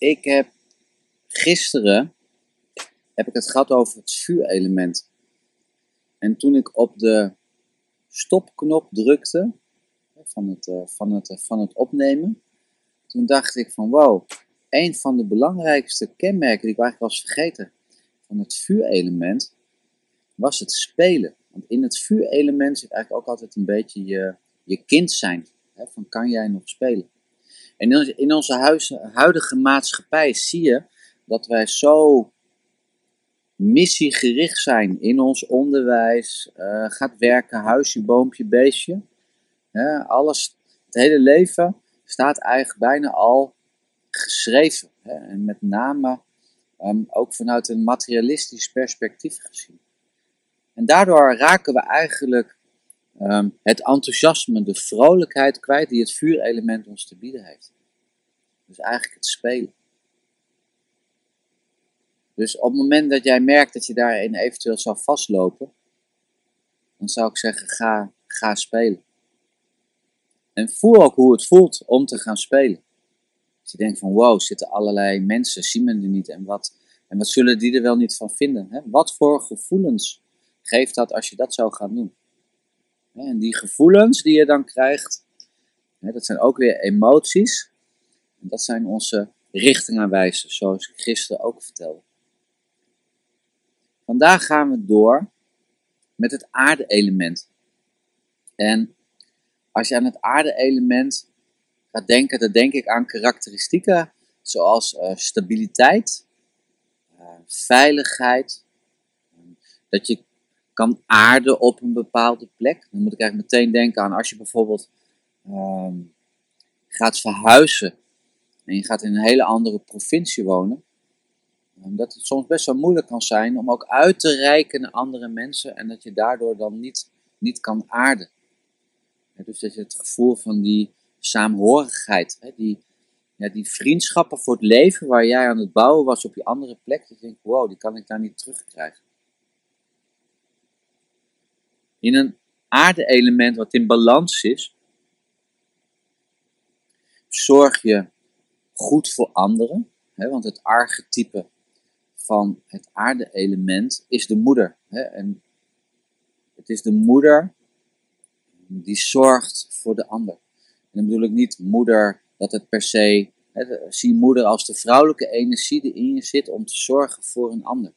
Ik heb gisteren heb ik het gehad over het vuurelement. En toen ik op de stopknop drukte van het, eh, van het, van het opnemen, toen dacht ik van wow, een van de belangrijkste kenmerken die ik eigenlijk was vergeten van het vuurelement was het spelen. Want in het vuurelement zit eigenlijk ook altijd een beetje je, je kind zijn. Van kan jij nog spelen? En in onze huidige maatschappij zie je dat wij zo missiegericht zijn in ons onderwijs, uh, gaat werken, huisje, boompje, beestje. alles, het hele leven staat eigenlijk bijna al geschreven. En met name um, ook vanuit een materialistisch perspectief gezien. En daardoor raken we eigenlijk um, het enthousiasme, de vrolijkheid kwijt die het vuurelement ons te bieden heeft. Dus eigenlijk het spelen. Dus op het moment dat jij merkt dat je daarin eventueel zou vastlopen, dan zou ik zeggen: ga, ga spelen. En voel ook hoe het voelt om te gaan spelen. Als je denkt van wow, zitten allerlei mensen, zien me er niet en wat, en wat zullen die er wel niet van vinden? Hè? Wat voor gevoelens geeft dat als je dat zou gaan doen? En die gevoelens die je dan krijgt, dat zijn ook weer emoties. En dat zijn onze richtingaanwijzers, zoals ik gisteren ook vertelde. Vandaag gaan we door met het aarde-element. En als je aan het aarde-element gaat denken, dan denk ik aan karakteristieken zoals uh, stabiliteit, uh, veiligheid, dat je kan aarden op een bepaalde plek. Dan moet ik eigenlijk meteen denken aan als je bijvoorbeeld uh, gaat verhuizen en je gaat in een hele andere provincie wonen, dat het soms best wel moeilijk kan zijn om ook uit te reiken naar andere mensen en dat je daardoor dan niet, niet kan aarden. Dus dat je het gevoel van die saamhorigheid, die, ja, die vriendschappen voor het leven waar jij aan het bouwen was op je andere plek, dat je denkt, wow, die kan ik daar niet terugkrijgen. In een aarde-element wat in balans is, zorg je goed voor anderen, hè, want het archetype van het aarde-element is de moeder. Hè? En het is de moeder die zorgt voor de ander. En dan bedoel ik niet moeder dat het per se. Hè, zie moeder als de vrouwelijke energie die in je zit om te zorgen voor een ander.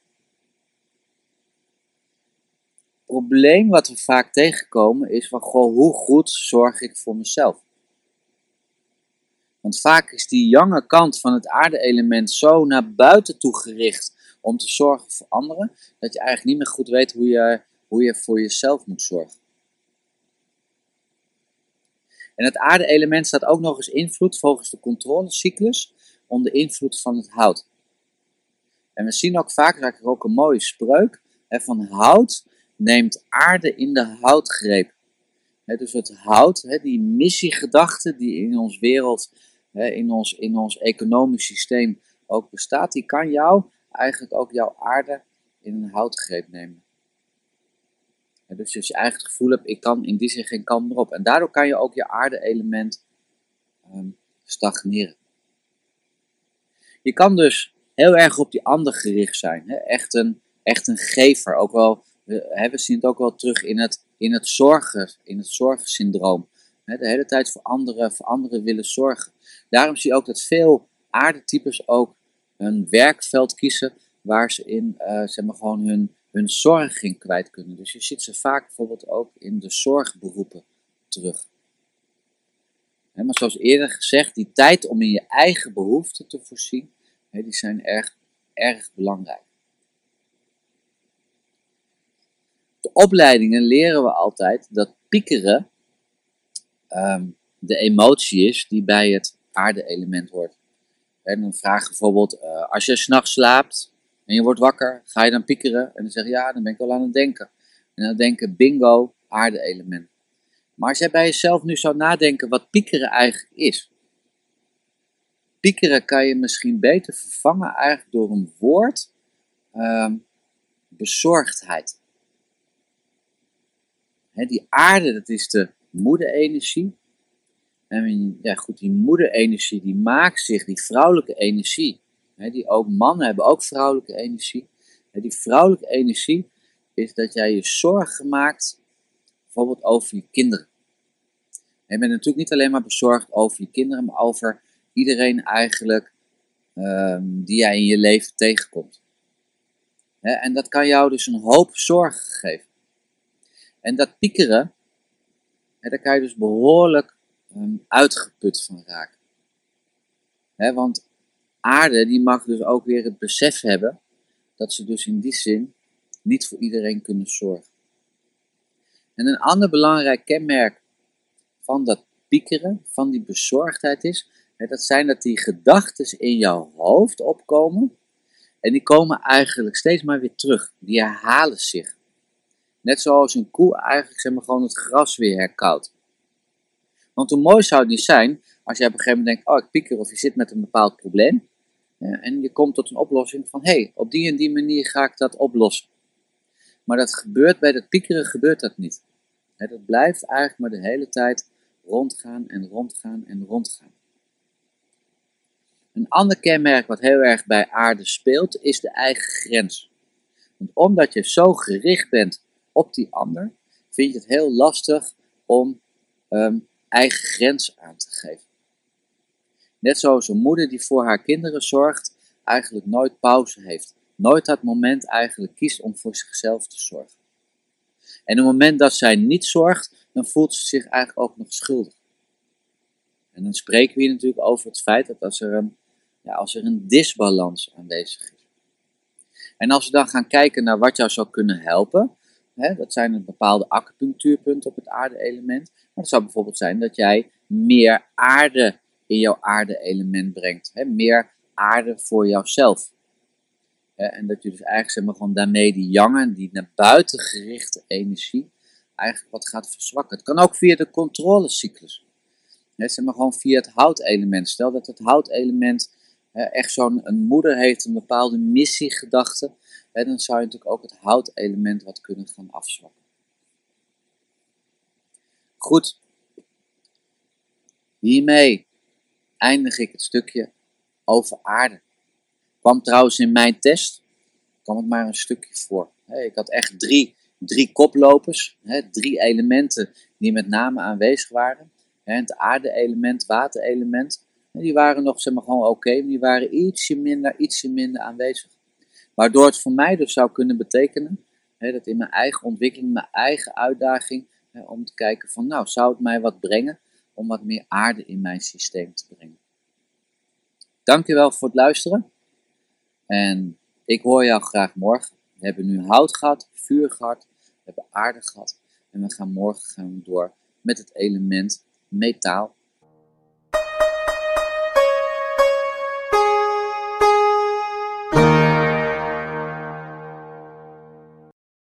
Het probleem wat we vaak tegenkomen is van goh, hoe goed zorg ik voor mezelf? Want vaak is die jonge kant van het aarde-element zo naar buiten toe gericht om te zorgen voor anderen, dat je eigenlijk niet meer goed weet hoe je, hoe je voor jezelf moet zorgen. En het aarde-element staat ook nog eens invloed volgens de controlecyclus onder invloed van het hout. En we zien ook vaak, dat ook een mooie spreuk, hè, van hout neemt aarde in de houtgreep. Dus het hout, die missiegedachte die in ons wereld, in, ons, in ons economisch systeem ook bestaat, die kan jou eigenlijk ook jouw aarde in een houtgreep nemen. dus als je het gevoel hebt, ik kan in die zin geen kant meer op. En daardoor kan je ook je aarde-element ehm, stagneren. Je kan dus heel erg op die ander gericht zijn. Echt, een, echt een gever. Ook wel, we, zien het ook wel terug in het, in het zorgen, in het zorgensyndroom. Hè? De hele tijd voor anderen, voor anderen willen zorgen. Daarom zie je ook dat veel aardetypes ook een werkveld kiezen waar ze in uh, zeg maar gewoon hun, hun zorg in kwijt kunnen. Dus je ziet ze vaak bijvoorbeeld ook in de zorgberoepen terug. maar zoals eerder gezegd, die tijd om in je eigen behoeften te voorzien, die zijn erg belangrijk. De opleidingen leren we altijd dat piekeren ehm, de emotie is die bij het aarde-element hoort. En dan vraag bijvoorbeeld, uh, als je s'nachts slaapt en je wordt wakker, ga je dan piekeren? En dan zeg je, ja, dan ben ik al aan het denken. En dan denken, bingo, aarde-element. Maar als jij bij jezelf nu zou nadenken wat piekeren eigenlijk is. Piekeren kan je misschien beter vervangen eigenlijk door een woord, ehm, bezorgdheid. Die aarde, dat is de moederenergie. En ja, goed, die moederenergie, die maakt zich, die vrouwelijke energie, die ook mannen hebben ook vrouwelijke energie. Die vrouwelijke energie is dat jij je zorgen maakt, bijvoorbeeld over je kinderen. En je bent natuurlijk niet alleen maar bezorgd over je kinderen, maar over iedereen eigenlijk ehm, die jij in je leven tegenkomt. En dat kan jou dus een hoop zorgen geven. En dat piekeren, hè, daar kan je dus behoorlijk um, uitgeput van raken. Hè, want aarde die mag dus ook weer het besef hebben dat ze dus in die zin niet voor iedereen kunnen zorgen. En een ander belangrijk kenmerk van dat piekeren, van die bezorgdheid is, hè, dat zijn dat die gedachten in jouw hoofd opkomen en die komen eigenlijk steeds maar weer terug. Die herhalen zich. Net zoals een koe eigenlijk zeg maar, gewoon het gras weer herkoudt. Want hoe mooi zou niet zijn als jij op een gegeven moment denkt, oh ik pieker of je zit met een bepaald probleem. en je komt tot een oplossing van, hé, hey, op die en die manier ga ik dat oplossen. Maar dat gebeurt, bij dat piekeren gebeurt dat niet. dat blijft eigenlijk maar de hele tijd rondgaan en rondgaan en rondgaan. Een ander kenmerk wat heel erg bij aarde speelt, is de eigen grens. Want omdat je zo gericht bent op die ander, vind je het heel lastig om ehm, eigen grens aan te geven. Net zoals een moeder die voor haar kinderen zorgt, eigenlijk nooit pauze heeft. Nooit dat moment eigenlijk kiest om voor zichzelf te zorgen. En op het moment dat zij niet zorgt, dan voelt ze zich eigenlijk ook nog schuldig. En dan spreken we hier natuurlijk over het feit dat als er een, ja, als er een disbalans aanwezig is. En als we dan gaan kijken naar wat jou zou kunnen helpen, hè, dat zijn een bepaalde acupunctuurpunten op het aarde-element. Maar het zou bijvoorbeeld zijn dat jij meer aarde in jouw aarde-element brengt. Hè, meer aarde voor jouzelf. en dat je dus eigenlijk zeg maar, gewoon daarmee die jangen, die naar buiten gerichte energie, eigenlijk wat gaat verzwakken. Het kan ook via de controlecyclus. Zeg maar gewoon via het houtelement. Stel dat het houtelement echt zo'n moeder heeft, een bepaalde missiegedachte, dan zou je natuurlijk ook het houtelement wat kunnen gaan afzwakken. Goed, hiermee eindig ik het stukje over aarde. Kwam trouwens in mijn test, kwam het maar een stukje voor. Ik had echt drie, drie koplopers, drie elementen die met name aanwezig waren. Het aarde-element, waterelement, die waren nog zeg maar, gewoon oké, maar die waren ietsje minder, ietsje minder aanwezig. Waardoor het voor mij dus zou kunnen betekenen hè, dat in mijn eigen ontwikkeling, mijn eigen uitdaging, hè, om te kijken van nou, zou het mij wat brengen om wat meer aarde in mijn systeem te brengen. Dankjewel voor het luisteren en ik hoor jou graag morgen. We hebben nu hout gehad, vuur gehad, we hebben aarde gehad en we gaan morgen gaan door met het element metaal